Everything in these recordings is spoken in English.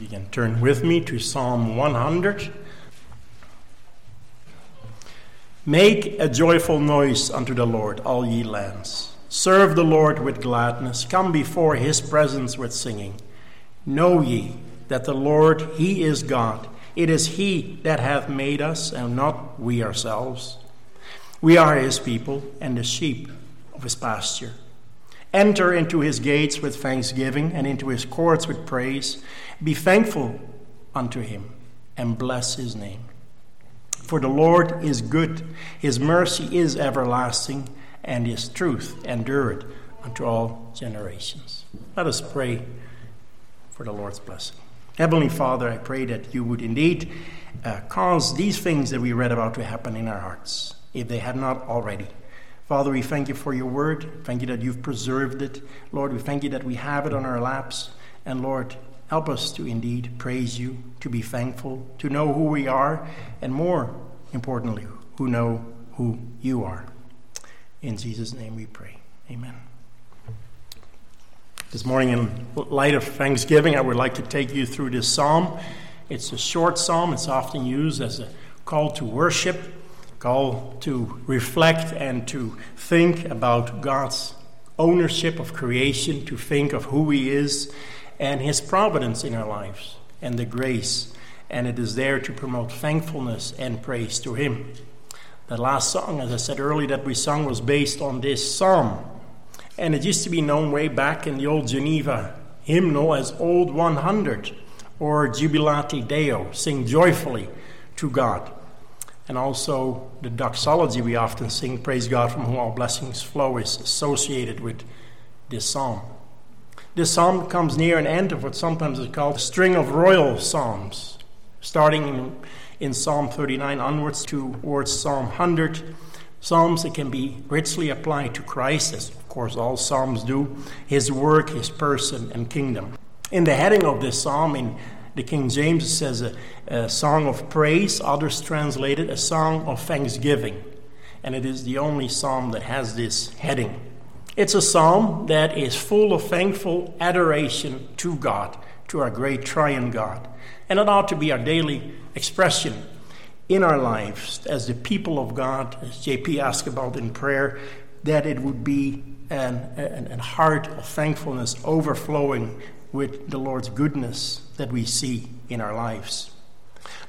You can turn with me to Psalm 100. Make a joyful noise unto the Lord, all ye lands. Serve the Lord with gladness. Come before his presence with singing. Know ye that the Lord, he is God. It is he that hath made us, and not we ourselves. We are his people, and the sheep of his pasture. Enter into his gates with thanksgiving, and into his courts with praise. Be thankful unto him, and bless his name. For the Lord is good, his mercy is everlasting, and his truth endureth unto all generations. Let us pray for the Lord's blessing. Heavenly Father, I pray that you would indeed uh, cause these things that we read about to happen in our hearts, if they had not already. Father, we thank you for your word. Thank you that you've preserved it. Lord, we thank you that we have it on our laps. And Lord, help us to indeed praise you, to be thankful, to know who we are, and more importantly, who know who you are. In Jesus' name we pray. Amen. This morning, in light of Thanksgiving, I would like to take you through this psalm. It's a short psalm, it's often used as a call to worship call to reflect and to think about God's ownership of creation, to think of who He is and His providence in our lives and the grace. And it is there to promote thankfulness and praise to Him. The last song, as I said earlier, that we sung was based on this psalm. And it used to be known way back in the old Geneva hymnal as Old 100 or Jubilate Deo, sing joyfully to God and also the doxology we often sing, Praise God from whom all blessings flow, is associated with this psalm. This psalm comes near an end of what sometimes is called a string of royal psalms, starting in, Psalm 39 onwards towards Psalm 100. Psalms that can be richly applied to Christ, as of course all psalms do, his work, his person, and kingdom. In the heading of this psalm, in the King James says a, a song of praise, others translate it a song of thanksgiving. And it is the only psalm that has this heading. It's a psalm that is full of thankful adoration to God, to our great triune God. And it ought to be our daily expression in our lives as the people of God, as JP asked about in prayer, that it would be an, an, an heart of thankfulness overflowing with the Lord's goodness that we see in our lives.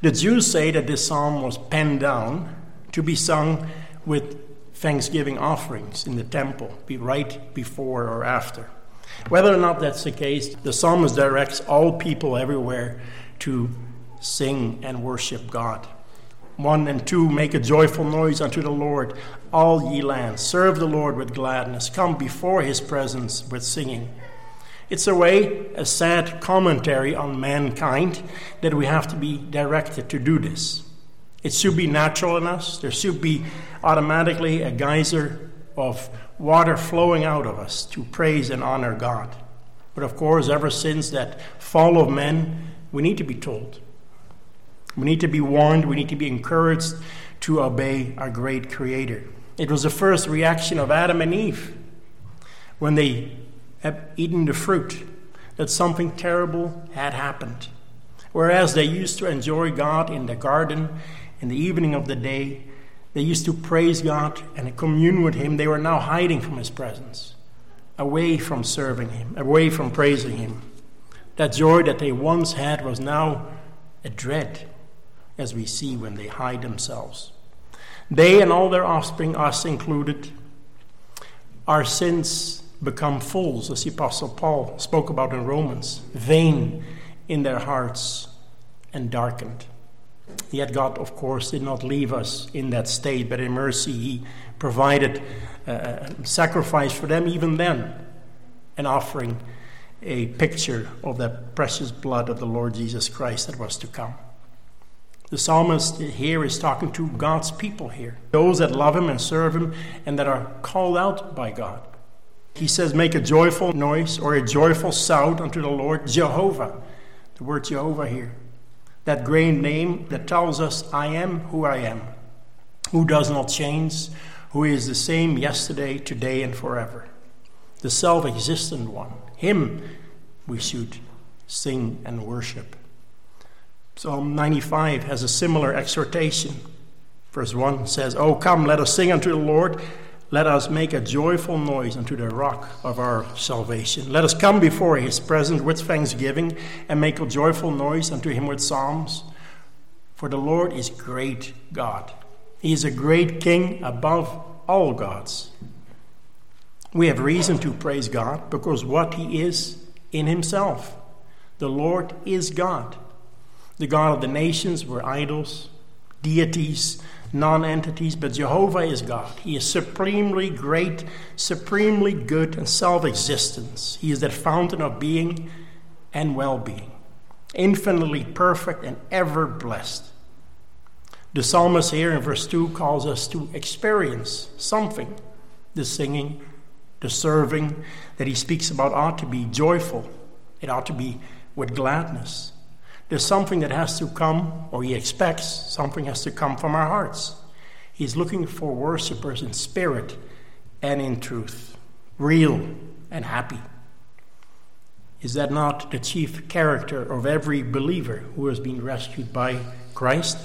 The Jews say that this psalm was penned down to be sung with thanksgiving offerings in the temple, be right before or after. Whether or not that's the case, the psalmist directs all people everywhere to sing and worship God. One and two, make a joyful noise unto the Lord, all ye lands. Serve the Lord with gladness. Come before his presence with singing. It's a way, a sad commentary on mankind, that we have to be directed to do this. It should be natural in us. There should be automatically a geyser of water flowing out of us to praise and honor God. But of course, ever since that fall of men, we need to be told. We need to be warned. We need to be encouraged to obey our great Creator. It was the first reaction of Adam and Eve when they eaten the fruit, that something terrible had happened. Whereas they used to enjoy God in the garden in the evening of the day, they used to praise God and commune with Him, they were now hiding from His presence, away from serving Him, away from praising Him. That joy that they once had was now a dread, as we see when they hide themselves. They and all their offspring, us included, our sins become fools, as the Apostle Paul spoke about in Romans, vain in their hearts and darkened. Yet God, of course, did not leave us in that state, but in mercy, He provided uh, a sacrifice for them even then, an offering, a picture of that precious blood of the Lord Jesus Christ that was to come. The psalmist here is talking to God's people here, those that love Him and serve Him and that are called out by God. He says, Make a joyful noise or a joyful sound unto the Lord Jehovah. The word Jehovah here. That great name that tells us, I am who I am, who does not change, who is the same yesterday, today, and forever. The self existent one. Him we should sing and worship. Psalm 95 has a similar exhortation. Verse 1 says, Oh, come, let us sing unto the Lord. Let us make a joyful noise unto the rock of our salvation. Let us come before his presence with thanksgiving and make a joyful noise unto him with psalms. For the Lord is great God. He is a great king above all gods. We have reason to praise God because what he is in himself. The Lord is God. The God of the nations were idols, deities, non entities, but Jehovah is God. He is supremely great, supremely good, and self existence. He is that fountain of being and well being, infinitely perfect and ever blessed. The psalmist here in verse 2 calls us to experience something. The singing, the serving that he speaks about ought to be joyful, it ought to be with gladness. There's something that has to come, or he expects something has to come from our hearts. He's looking for worshippers in spirit and in truth, real and happy. Is that not the chief character of every believer who has been rescued by Christ?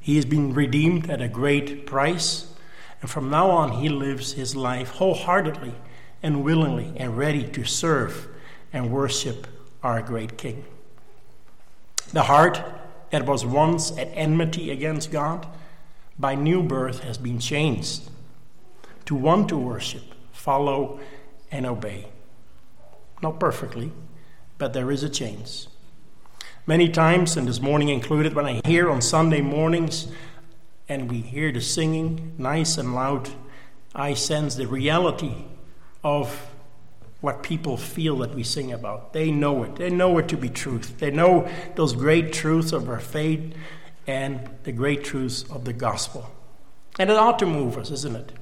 He has been redeemed at a great price, and from now on he lives his life wholeheartedly and willingly and ready to serve and worship our great King. The heart that was once at enmity against God, by new birth has been changed to want to worship, follow, and obey. Not perfectly, but there is a change. Many times, and this morning included, when I hear on Sunday mornings and we hear the singing nice and loud, I sense the reality of what people feel that we sing about. They know it. They know it to be truth. They know those great truths of our faith and the great truths of the gospel. And it ought to move us, isn't it?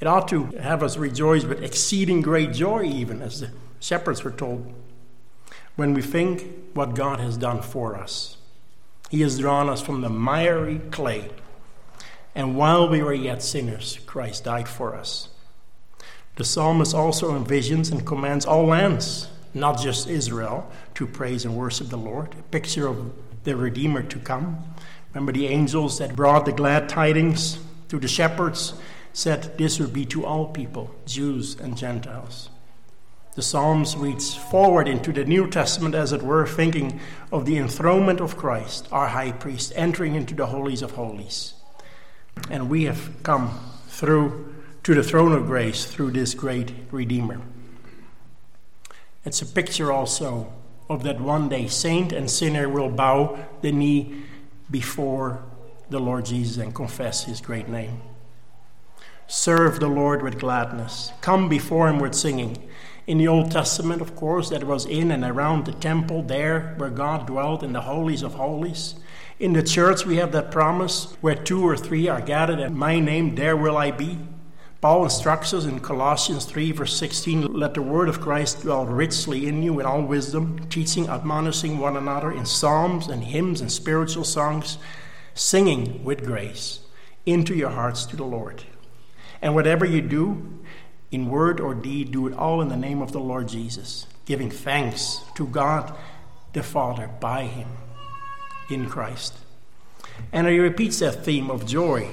It ought to have us rejoice with exceeding great joy, even as the shepherds were told, when we think what God has done for us. He has drawn us from the miry clay, and while we were yet sinners, Christ died for us. The psalmist also envisions and commands all lands, not just Israel, to praise and worship the Lord, a picture of the Redeemer to come. Remember the angels that brought the glad tidings to the shepherds said this would be to all people, Jews and Gentiles. The Psalms reach forward into the New Testament, as it were, thinking of the enthronement of Christ, our high priest, entering into the holies of holies. And we have come through to the throne of grace through this great Redeemer. It's a picture also of that one day saint and sinner will bow the knee before the Lord Jesus and confess his great name. Serve the Lord with gladness. Come before him with singing. In the Old Testament, of course, that was in and around the temple, there where God dwelt in the holies of holies. In the church, we have that promise where two or three are gathered in my name, there will I be. Paul instructs us in Colossians 3, verse 16 let the word of Christ dwell richly in you in all wisdom, teaching, admonishing one another in psalms and hymns and spiritual songs, singing with grace into your hearts to the Lord. And whatever you do, in word or deed, do it all in the name of the Lord Jesus, giving thanks to God the Father by Him in Christ. And he repeats that theme of joy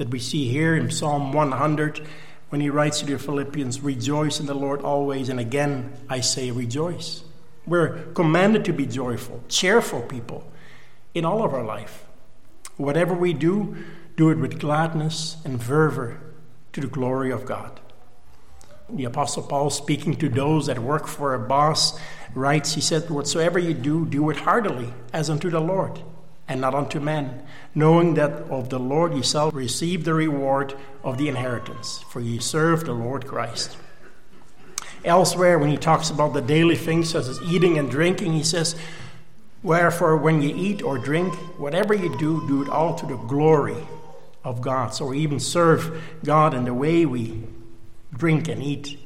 that we see here in Psalm 100 when he writes to the Philippians, Rejoice in the Lord always, and again I say rejoice. We're commanded to be joyful, cheerful people in all of our life. Whatever we do, do it with gladness and fervor to the glory of God. The Apostle Paul, speaking to those that work for a boss, writes, He said, Whatsoever you do, do it heartily, as unto the Lord and not unto men, knowing that of the Lord ye shall receive the reward of the inheritance, for ye serve the Lord Christ. Elsewhere, when he talks about the daily things such as eating and drinking, he says, Wherefore, when ye eat or drink, whatever you do, do it all to the glory of God. So we even serve God in the way we drink and eat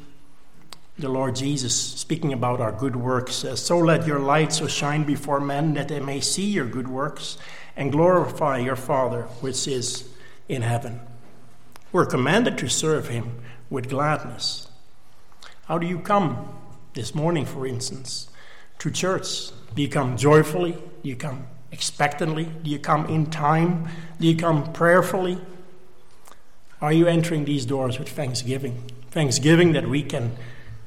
the Lord Jesus, speaking about our good works, says, So let your light so shine before men that they may see your good works and glorify your Father which is in heaven. We're commanded to serve him with gladness. How do you come this morning, for instance? to church? Do you come joyfully? Do you come expectantly? Do you come in time? Do you come prayerfully? Are you entering these doors with thanksgiving? Thanksgiving that we can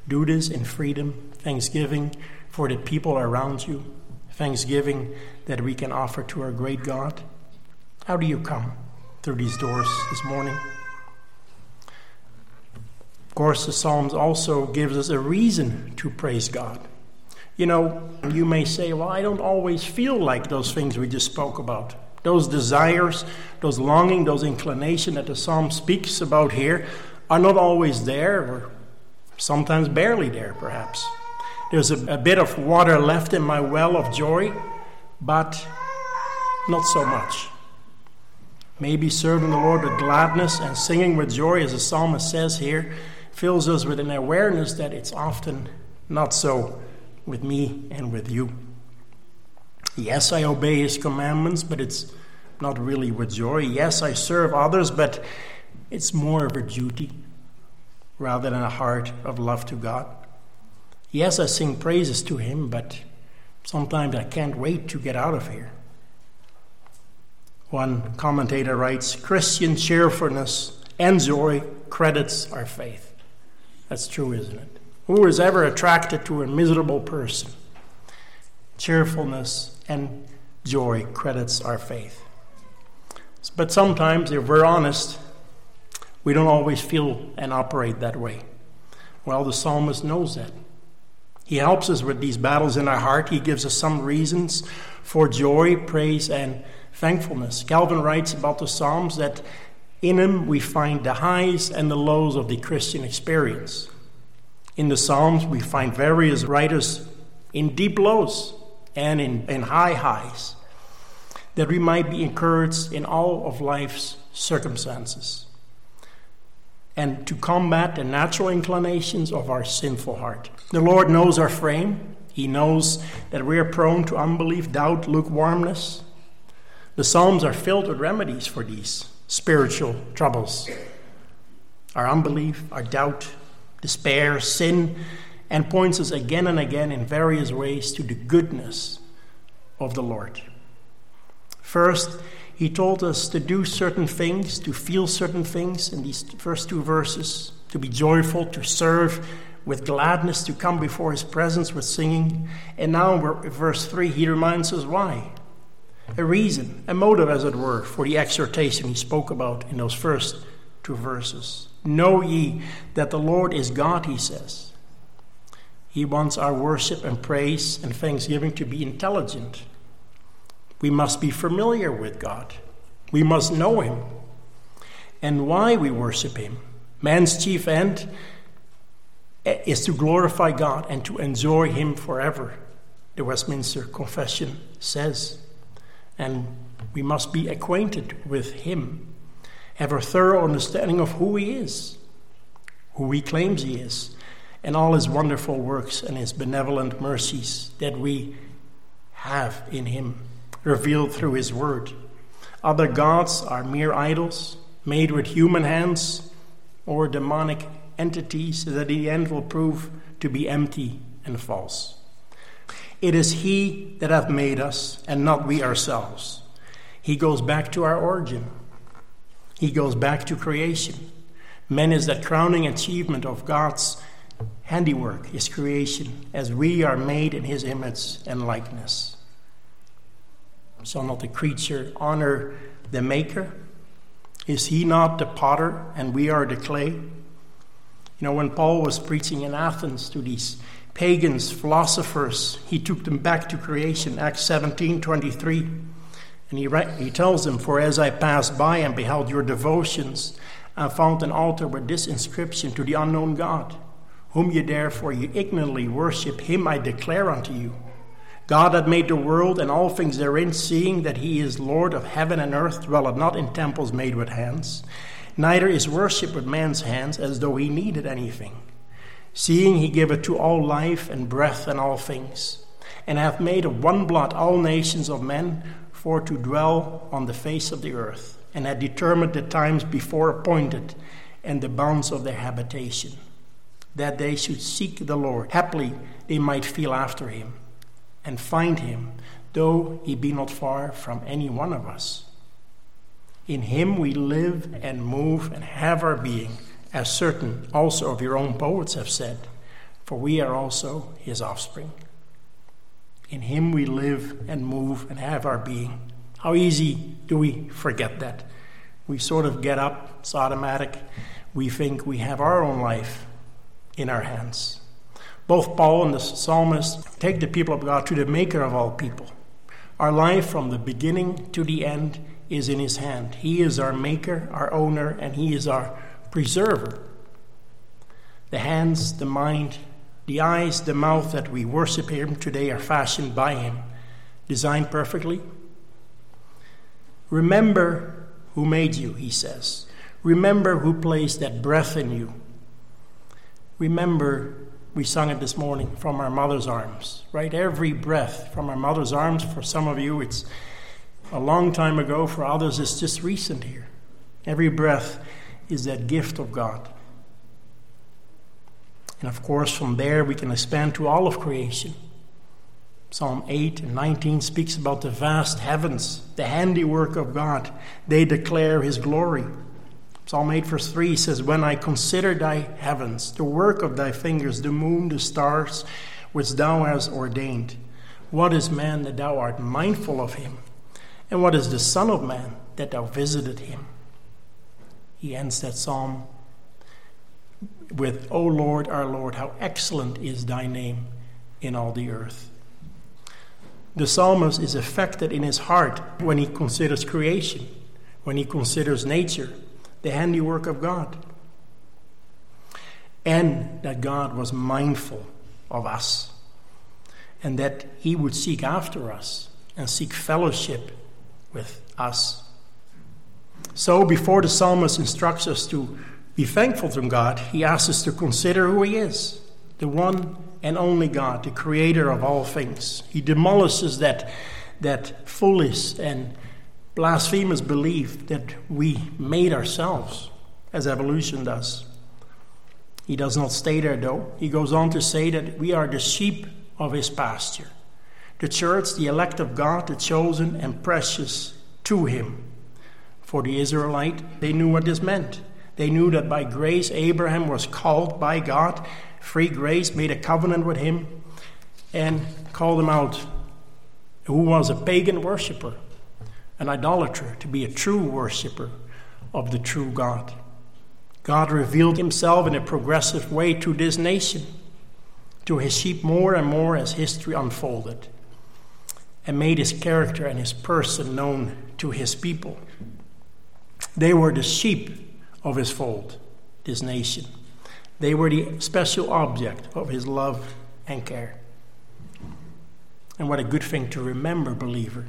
do this in freedom. Thanksgiving for the people around you. Thanksgiving that we can offer to our great God. How do you come through these doors this morning? Of course, the Psalms also gives us a reason to praise God. You know, you may say, well, I don't always feel like those things we just spoke about. Those desires, those longing, those inclination that the psalm speaks about here are not always there, or sometimes barely there, perhaps. There's a, a bit of water left in my well of joy, but not so much. Maybe serving the Lord with gladness and singing with joy, as the psalmist says here, fills us with an awareness that it's often not so with me and with you. Yes, I obey his commandments, but it's not really with joy. Yes, I serve others, but it's more of a duty rather than a heart of love to God. Yes, I sing praises to him, but sometimes I can't wait to get out of here. One commentator writes Christian cheerfulness and joy credits our faith. That's true, isn't it? Who is ever attracted to a miserable person? Cheerfulness and joy credits our faith. But sometimes, if we're honest, we don't always feel and operate that way. Well, the psalmist knows that. He helps us with these battles in our heart. He gives us some reasons for joy, praise, and thankfulness. Calvin writes about the Psalms that in them we find the highs and the lows of the Christian experience. In the Psalms, we find various writers in deep lows and in, in high highs, that we might be encouraged in all of life's circumstances and to combat the natural inclinations of our sinful heart. The Lord knows our frame. He knows that we are prone to unbelief, doubt, lukewarmness. The Psalms are filled with remedies for these spiritual troubles our unbelief, our doubt, despair, sin, and points us again and again in various ways to the goodness of the Lord. First, he told us to do certain things, to feel certain things in these first two verses, to be joyful, to serve with gladness, to come before his presence with singing. And now, verse 3, he reminds us why. A reason, a motive, as it were, for the exhortation he spoke about in those first two verses. Know ye that the Lord is God, he says. He wants our worship and praise and thanksgiving to be intelligent. We must be familiar with God. We must know Him and why we worship Him. Man's chief end eh, is to glorify God and to enjoy Him forever, the Westminster Confession says. And we must be acquainted with Him have a thorough understanding of who He is, who He claims He is, and all His wonderful works and His benevolent mercies that we have in Him, revealed through His Word. Other gods are mere idols made with human hands or demonic entities that in the end will prove to be empty and false. It is He that hath made us, and not we ourselves. He goes back to our origin. He goes back to creation. Man is that crowning achievement of God's handiwork, His creation, as we are made in His image and likeness. So, not the creature honor the Maker? Is He not the potter and we are the clay? You know, when Paul was preaching in Athens to these pagans, philosophers, he took them back to creation, Acts 17 23. And he, he tells them, For as I passed by and beheld your devotions, I found an altar with this inscription to the unknown God, whom ye therefore ye ignorantly worship, him I declare unto you. God that made the world and all things therein, seeing that he is Lord of heaven and earth, dwelleth not in temples made with hands, neither is worshipped with man's hands, as though he needed anything. Seeing he giveth to all life and breath and all things, and hath made of one blood all nations of men for to dwell on the face of the earth, and had determined the times before appointed and the bounds of their habitation, that they should seek the Lord. Haply they might feel after him, and find him, though he be not far from any one of us. In him we live and move and have our being, as certain also of your own poets have said, for we are also his offspring. In him we live and move and have our being. How easy do we forget that? We sort of get up, it's automatic. We think we have our own life in our hands. Both Paul and the psalmist take the people of God to the maker of all people. Our life from the beginning to the end is in his hand. He is our maker, our owner, and he is our preserver. The hands, the mind, the eyes, the mouth that we worship him today are fashioned by him, designed perfectly. Remember who made you, he says. Remember who placed that breath in you. Remember we sung it this morning from our mother's arms, right? Every breath from our mother's arms. For some of you, it's a long time ago. For others, it's just recent here. Every breath is that gift of God. And of course, from there, we can expand to all of creation. Psalm 8 and 19 speaks about the vast heavens, the handiwork of God. They declare his glory. Psalm 8, verse 3 says, When I consider thy heavens, the work of thy fingers, the moon, the stars, which thou hast ordained, what is man that thou art mindful of him? And what is the Son of Man that thou visited him? He ends that psalm with, O Lord, our Lord, how excellent is thy name in all the earth. The psalmist is affected in his heart when he considers creation, when he considers nature the handiwork of God. And that God was mindful of us, and that He would seek after us and seek fellowship with us. So, before the psalmist instructs us to be thankful to God, he asks us to consider who He is the one and only God, the creator of all things. He demolishes that, that foolish and blasphemous belief that we made ourselves, as evolution does. He does not stay there, though. He goes on to say that we are the sheep of his pasture. The church, the elect of God, the chosen and precious to him. For the Israelite, they knew what this meant. They knew that by grace Abraham was called by God, free grace, made a covenant with him, and called him out, who was a pagan worshiper an idolater, to be a true worshiper of the true God. God revealed himself in a progressive way to this nation, to his sheep more and more as history unfolded, and made his character and his person known to his people. They were the sheep of his fold, this nation. They were the special object of his love and care. And what a good thing to remember, believer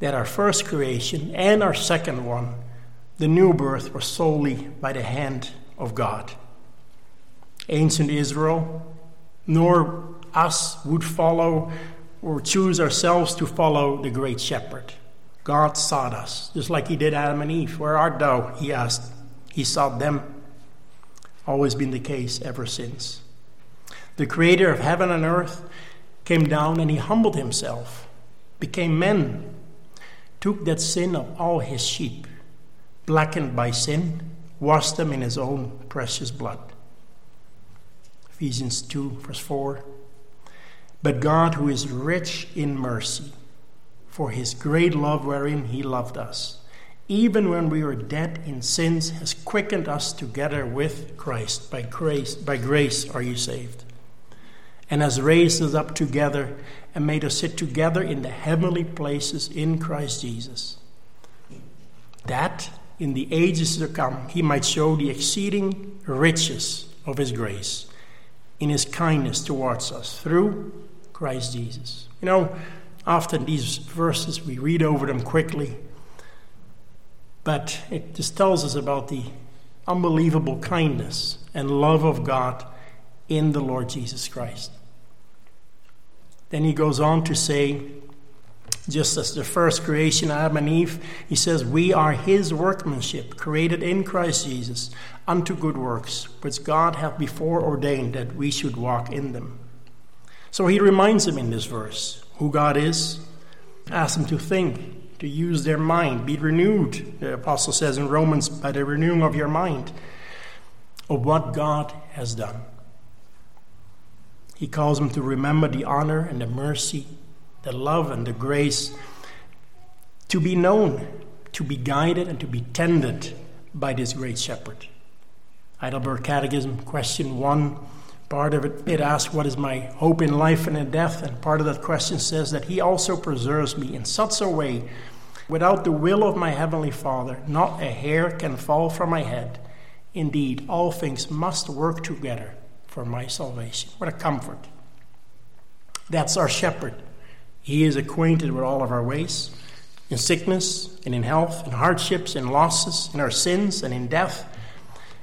that our first creation and our second one, the new birth, was solely by the hand of God. Ancient Israel, nor us would follow or choose ourselves to follow the great shepherd. God sought us, just like he did Adam and Eve. Where art thou? He asked. He sought them. Always been the case ever since. The creator of heaven and earth came down and he humbled himself, became man took that sin of all his sheep, blackened by sin, washed them in his own precious blood. Ephesians 2, verse 4. But God, who is rich in mercy, for his great love wherein he loved us, even when we were dead in sins, has quickened us together with Christ. By grace, by grace are you saved and has raised us up together and made us sit together in the heavenly places in Christ Jesus. That in the ages to come he might show the exceeding riches of his grace in his kindness towards us through Christ Jesus. You know, often these verses we read over them quickly, but it just tells us about the unbelievable kindness and love of God in the Lord Jesus Christ. Then he goes on to say, just as the first creation, Adam and Eve, he says, We are his workmanship, created in Christ Jesus, unto good works, which God hath before ordained that we should walk in them. So he reminds them in this verse who God is. Ask them to think, to use their mind, be renewed, the apostle says in Romans, by the renewing of your mind, of what God has done. He calls them to remember the honor and the mercy, the love and the grace, to be known, to be guided, and to be tended by this great shepherd. Heidelberg Catechism, question one Part of it, it asks, What is my hope in life and in death? And part of that question says that He also preserves me in such a way, without the will of my Heavenly Father, not a hair can fall from my head. Indeed, all things must work together for my salvation. What a comfort. That's our shepherd. He is acquainted with all of our ways, in sickness and in health, in hardships, in losses, in our sins and in death.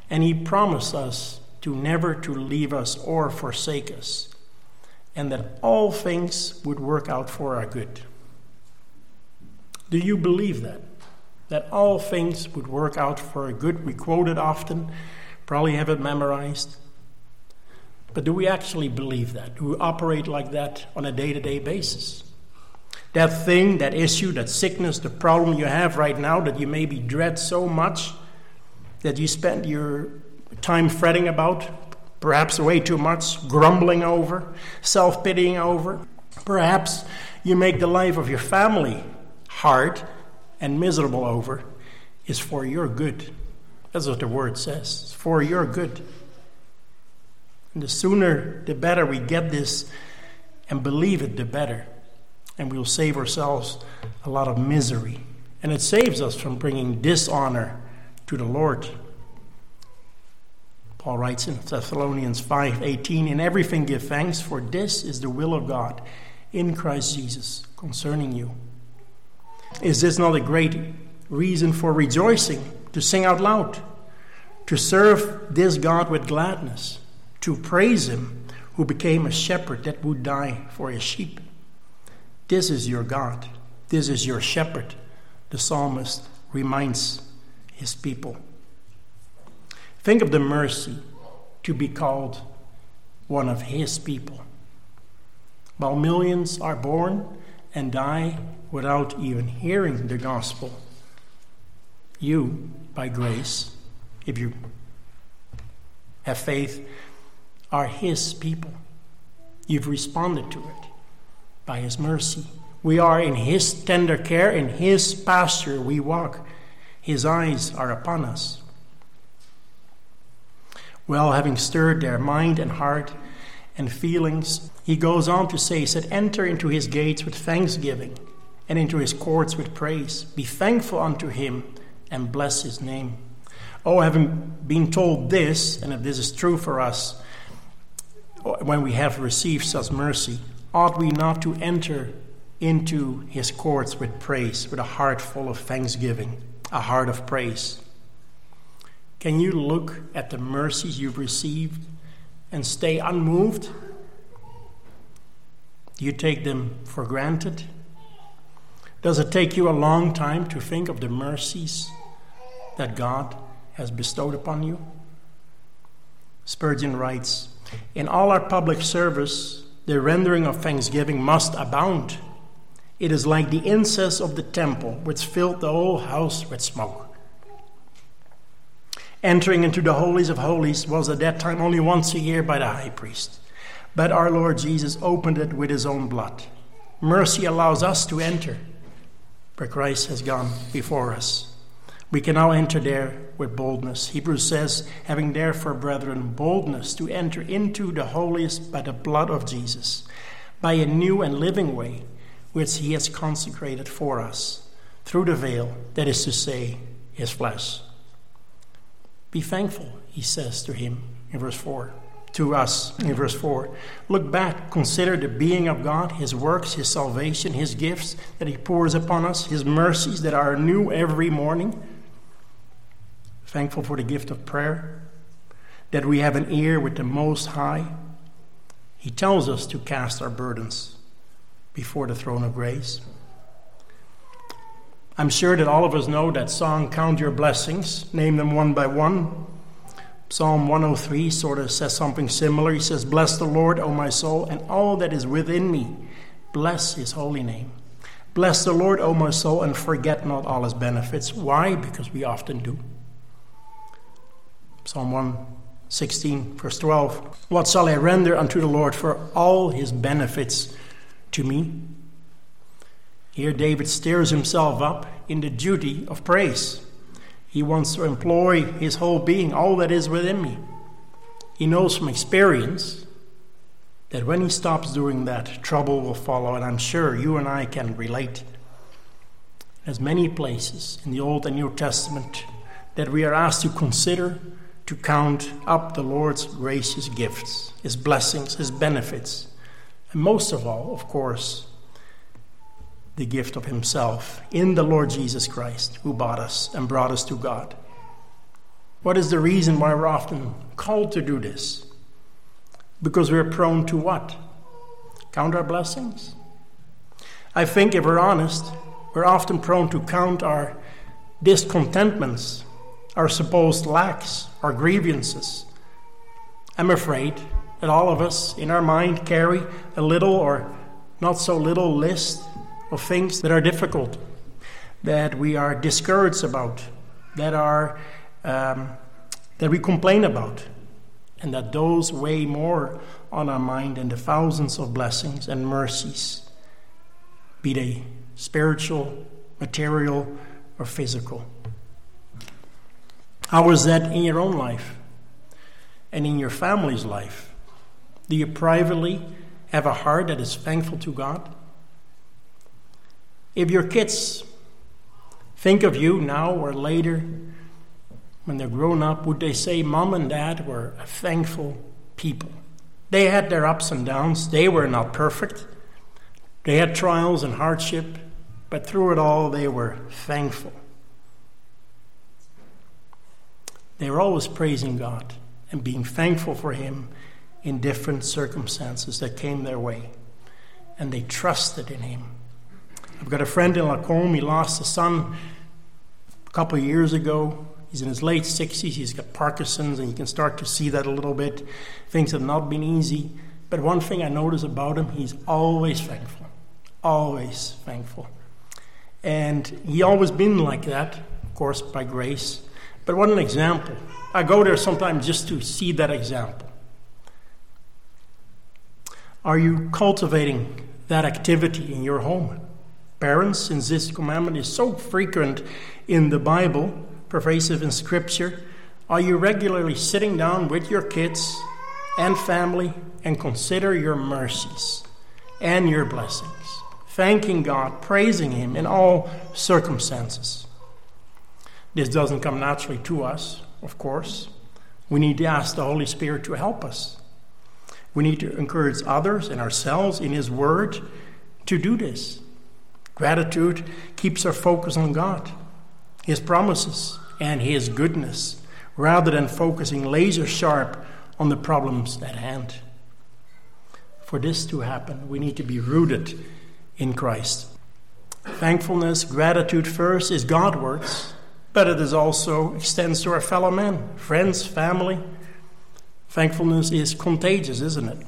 And He promised us to never to leave us or forsake us, and that all things would work out for our good. Do you believe that? That all things would work out for our good? We quote it often, probably have it memorized. But do we actually believe that? Do we operate like that on a day to day basis? That thing, that issue, that sickness, the problem you have right now that you maybe dread so much that you spend your time fretting about, perhaps way too much, grumbling over, self pitying over. Perhaps you make the life of your family hard and miserable over, is for your good. That's what the word says. It's for your good. And the sooner, the better we get this and believe it, the better. And we'll save ourselves a lot of misery. And it saves us from bringing dishonor to the Lord. Paul writes in Thessalonians 5:18, "In everything give thanks, for this is the will of God in Christ Jesus concerning you." Is this not a great reason for rejoicing, to sing out loud, to serve this God with gladness, to praise him who became a shepherd that would die for his sheep? This is your God. This is your shepherd, the psalmist reminds his people. Think of the mercy to be called one of His people. While millions are born and die without even hearing the gospel, you, by grace, if you have faith, are His people. You've responded to it by His mercy. We are in His tender care, in His pasture we walk. His eyes are upon us. Well, having stirred their mind and heart and feelings, he goes on to say, he said, Enter into his gates with thanksgiving and into his courts with praise. Be thankful unto him and bless his name. Oh, having been told this, and if this is true for us, when we have received such mercy, ought we not to enter into his courts with praise, with a heart full of thanksgiving, a heart of praise? Can you look at the mercies you've received and stay unmoved? Do you take them for granted? Does it take you a long time to think of the mercies that God has bestowed upon you? Spurgeon writes In all our public service, the rendering of thanksgiving must abound. It is like the incense of the temple, which filled the whole house with smoke. Entering into the holies of holies was at that time only once a year by the high priest. But our Lord Jesus opened it with his own blood. Mercy allows us to enter for Christ has gone before us. We can now enter there with boldness. Hebrews says, having therefore, brethren, boldness to enter into the holiest by the blood of Jesus, by a new and living way, which he has consecrated for us, through the veil, that is to say, his flesh. Be thankful, he says to him in verse 4. To us in verse 4. Look back, consider the being of God, his works, his salvation, his gifts that he pours upon us, his mercies that are new every morning. Thankful for the gift of prayer, that we have an ear with the Most High. He tells us to cast our burdens before the throne of grace. I'm sure that all of us know that song, Count Your Blessings, name them one by one. Psalm 103 sort of says something similar. He says, Bless the Lord, O my soul, and all that is within me. Bless his holy name. Bless the Lord, O my soul, and forget not all his benefits. Why? Because we often do. Psalm 116, verse 12. What shall I render unto the Lord for all his benefits to me? Here, David stirs himself up in the duty of praise. He wants to employ his whole being, all that is within me. He knows from experience that when he stops doing that, trouble will follow, and I'm sure you and I can relate. There's many places in the Old and New Testament that we are asked to consider, to count up the Lord's gracious gifts, his blessings, his benefits, and most of all, of course, the gift of Himself in the Lord Jesus Christ, who bought us and brought us to God. What is the reason why we're often called to do this? Because we're prone to what? Count our blessings? I think if we're honest, we're often prone to count our discontentments, our supposed lacks, our grievances. I'm afraid that all of us in our mind carry a little or not so little list of things that are difficult, that we are discouraged about, that are um, that we complain about, and that those weigh more on our mind than the thousands of blessings and mercies, be they spiritual, material, or physical. How is that in your own life and in your family's life? Do you privately have a heart that is thankful to God? If your kids think of you now or later, when they're grown up, would they say, Mom and Dad were a thankful people? They had their ups and downs, they were not perfect. They had trials and hardship, but through it all, they were thankful. They were always praising God and being thankful for Him in different circumstances that came their way. And they trusted in Him. I've got a friend in Lacombe. He lost a son a couple of years ago. He's in his late 60s. He's got Parkinson's, and you can start to see that a little bit. Things have not been easy. But one thing I notice about him, he's always thankful. Always thankful. And he always been like that, of course, by grace. But what an example. I go there sometimes just to see that example. Are you cultivating that activity in your home? Parents, since this commandment is so frequent in the Bible, pervasive in Scripture, are you regularly sitting down with your kids and family and consider your mercies and your blessings, thanking God, praising Him in all circumstances? This doesn't come naturally to us, of course. We need to ask the Holy Spirit to help us. We need to encourage others and ourselves in His Word to do this. Gratitude keeps our focus on God, His promises, and His goodness, rather than focusing laser sharp on the problems at hand. For this to happen, we need to be rooted in Christ. Thankfulness, gratitude first is Godwards, but it is also extends to our fellow men, friends, family. Thankfulness is contagious, isn't it?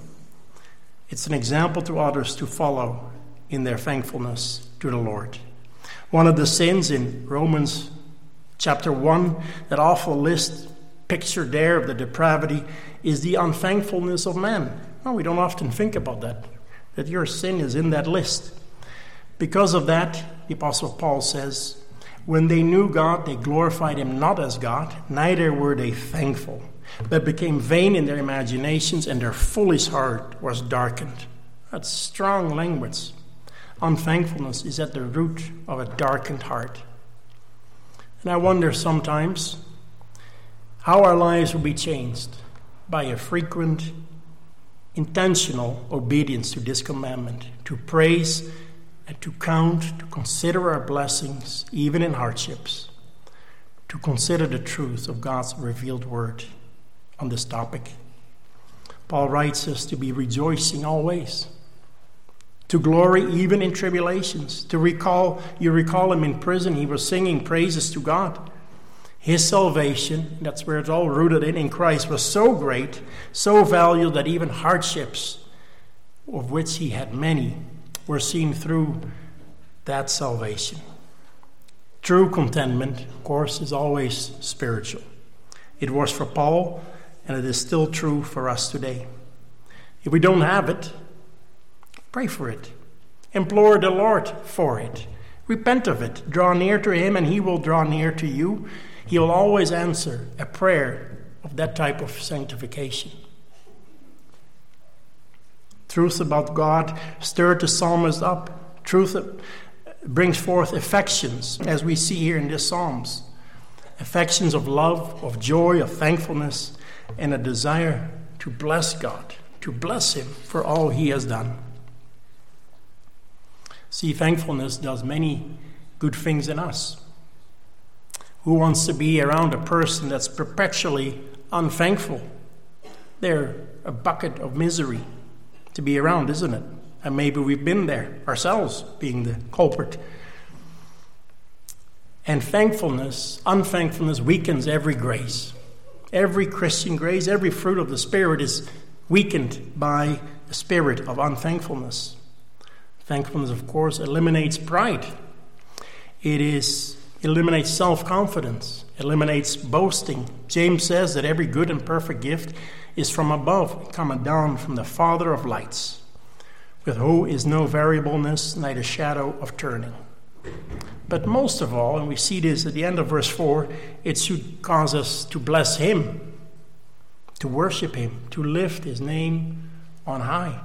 It's an example to others to follow in their thankfulness to the Lord. One of the sins in Romans chapter 1, that awful list pictured there of the depravity, is the unthankfulness of man. Well, we don't often think about that, that your sin is in that list. Because of that, the Apostle Paul says, when they knew God, they glorified him not as God, neither were they thankful, but became vain in their imaginations, and their foolish heart was darkened. That's strong language. Unthankfulness is at the root of a darkened heart. And I wonder sometimes how our lives will be changed by a frequent, intentional obedience to this commandment to praise and to count, to consider our blessings, even in hardships, to consider the truth of God's revealed word on this topic. Paul writes us to be rejoicing always to glory even in tribulations. To recall, you recall him in prison, he was singing praises to God. His salvation, that's where it's all rooted in, in Christ, was so great, so valued that even hardships, of which he had many, were seen through that salvation. True contentment, of course, is always spiritual. It was for Paul, and it is still true for us today. If we don't have it, pray for it. Implore the Lord for it. Repent of it. Draw near to Him, and He will draw near to you. He will always answer a prayer of that type of sanctification. Truth about God stirred the psalmist up. Truth brings forth affections, as we see here in this Psalms affections of love, of joy, of thankfulness, and a desire to bless God, to bless Him for all He has done. See, thankfulness does many good things in us. Who wants to be around a person that's perpetually unthankful? They're a bucket of misery to be around, isn't it? And maybe we've been there ourselves, being the culprit. And thankfulness, unthankfulness weakens every grace. Every Christian grace, every fruit of the Spirit is weakened by the spirit of unthankfulness. Thankfulness, of course, eliminates pride. It is eliminates self-confidence, eliminates boasting. James says that every good and perfect gift is from above, coming down from the Father of lights, with who is no variableness, neither shadow of turning. But most of all, and we see this at the end of verse 4, it should cause us to bless Him, to worship Him, to lift His name on high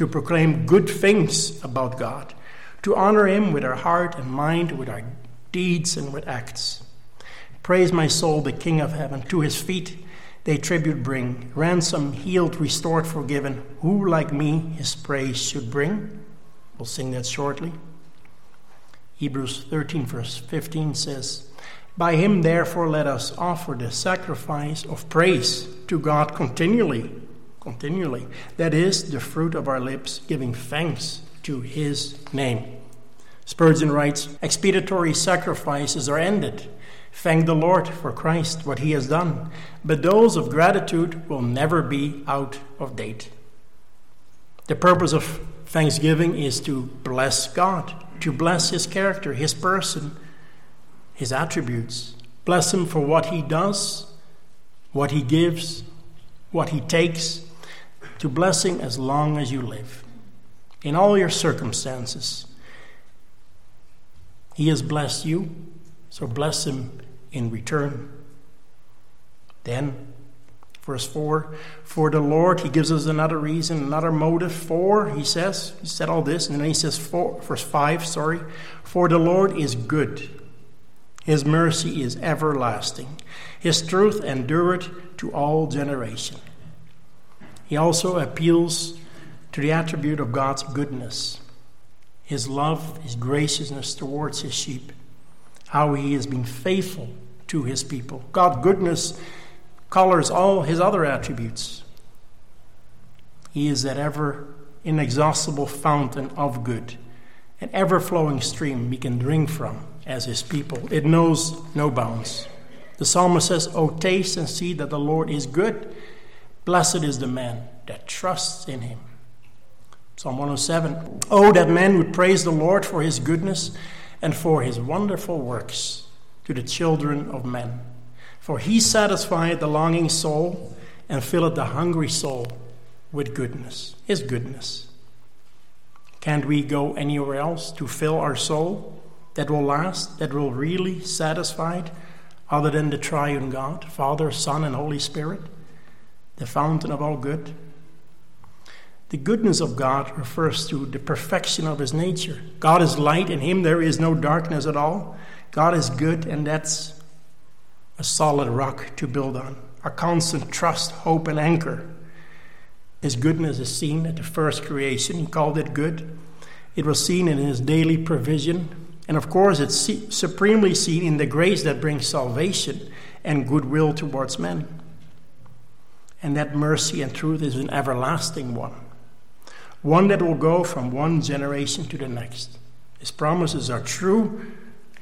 to proclaim good things about God, to honor Him with our heart and mind, with our deeds and with acts. Praise my soul, the King of heaven. To his feet they tribute bring, ransom, healed, restored, forgiven. Who like me his praise should bring? We'll sing that shortly. Hebrews 13, verse 15 says, By him, therefore, let us offer the sacrifice of praise to God continually continually. That is the fruit of our lips, giving thanks to his name. Spurgeon writes Expiatory sacrifices are ended. Thank the Lord for Christ, what he has done. But those of gratitude will never be out of date. The purpose of thanksgiving is to bless God, to bless his character, his person, his attributes. Bless him for what he does, what he gives, what he takes, to blessing as long as you live. In all your circumstances, He has blessed you, so bless Him in return. Then, verse 4 For the Lord, He gives us another reason, another motive for, He says, He said all this, and then He says, for, verse 5, sorry, For the Lord is good. His mercy is everlasting. His truth endureth to all generation. He also appeals to the attribute of God's goodness, His love, His graciousness towards His sheep, how He has been faithful to His people. God's goodness colors all His other attributes. He is that ever inexhaustible fountain of good, an ever flowing stream we can drink from as His people. It knows no bounds. The psalmist says, Oh, taste and see that the Lord is good. Blessed is the man that trusts in him. Psalm 107 Oh, that man would praise the Lord for his goodness and for his wonderful works to the children of men. For he satisfied the longing soul and filled the hungry soul with goodness, his goodness. Can't we go anywhere else to fill our soul that will last, that will really satisfy, it, other than the triune God, Father, Son, and Holy Spirit? the fountain of all good. The goodness of God refers to the perfection of his nature. God is light, in him there is no darkness at all. God is good, and that's a solid rock to build on, a constant trust, hope, and anchor. His goodness is seen at the first creation. He called it good. It was seen in his daily provision. And of course, it's supremely seen in the grace that brings salvation and goodwill towards men and that mercy and truth is an everlasting one, one that will go from one generation to the next. His promises are true,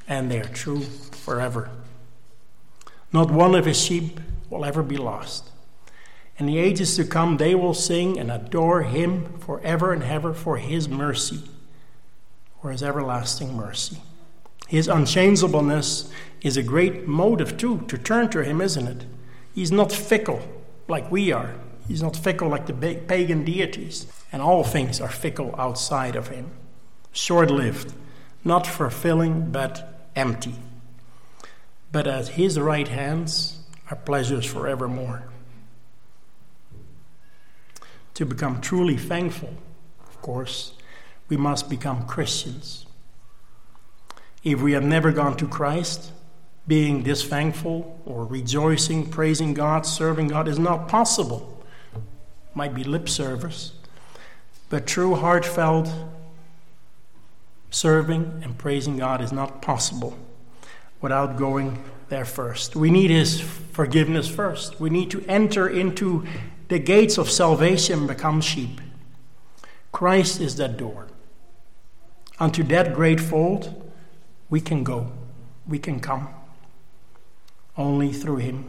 and they are true forever. Not one of his sheep will ever be lost. In the ages to come, they will sing and adore him forever and ever for his mercy, for his everlasting mercy. His unchangeableness is a great motive, too, to turn to him, isn't it? He's not fickle like we are. He's not fickle like the pagan deities. And all things are fickle outside of him. Short lived, not fulfilling, but empty. But at his right hands are pleasures forevermore to become truly thankful, of course, we must become Christians. If we have never gone to Christ, being this thankful or rejoicing, praising God, serving God is not possible. Might be lip service, but true heartfelt serving and praising God is not possible without going there first. We need His forgiveness first. We need to enter into the gates of salvation become sheep. Christ is that door. Unto that great fold, we can go, we can come, only through Him.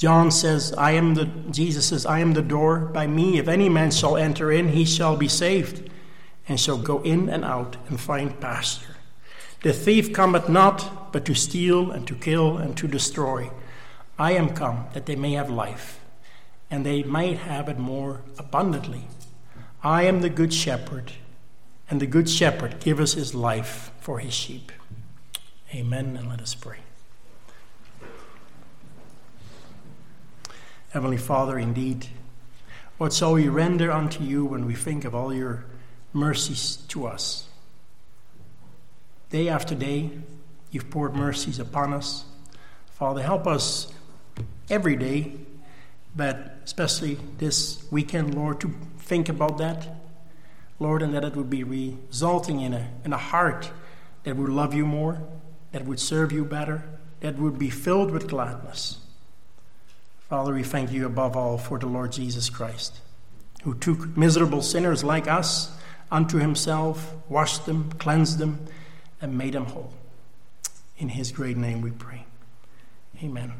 John says, I am the, Jesus says, I am the door. By me, if any man shall enter in, he shall be saved, and shall go in and out and find pasture. The thief cometh not, but to steal and to kill and to destroy. I am come that they may have life, and they might have it more abundantly. I am the good shepherd, and the good shepherd giveth his life for his sheep. Amen, and let us pray. Heavenly Father, indeed, what shall we render unto you when we think of all your mercies to us? Day after day, you've poured mercies upon us. Father, help us every day, but especially this weekend, Lord, to think about that, Lord, and that it would be resulting in a, in a heart that would love you more, that would serve you better, that would be filled with gladness. Father, we thank you above all for the Lord Jesus Christ, who took miserable sinners like us unto himself, washed them, cleansed them, and made them whole. In his great name we pray. Amen.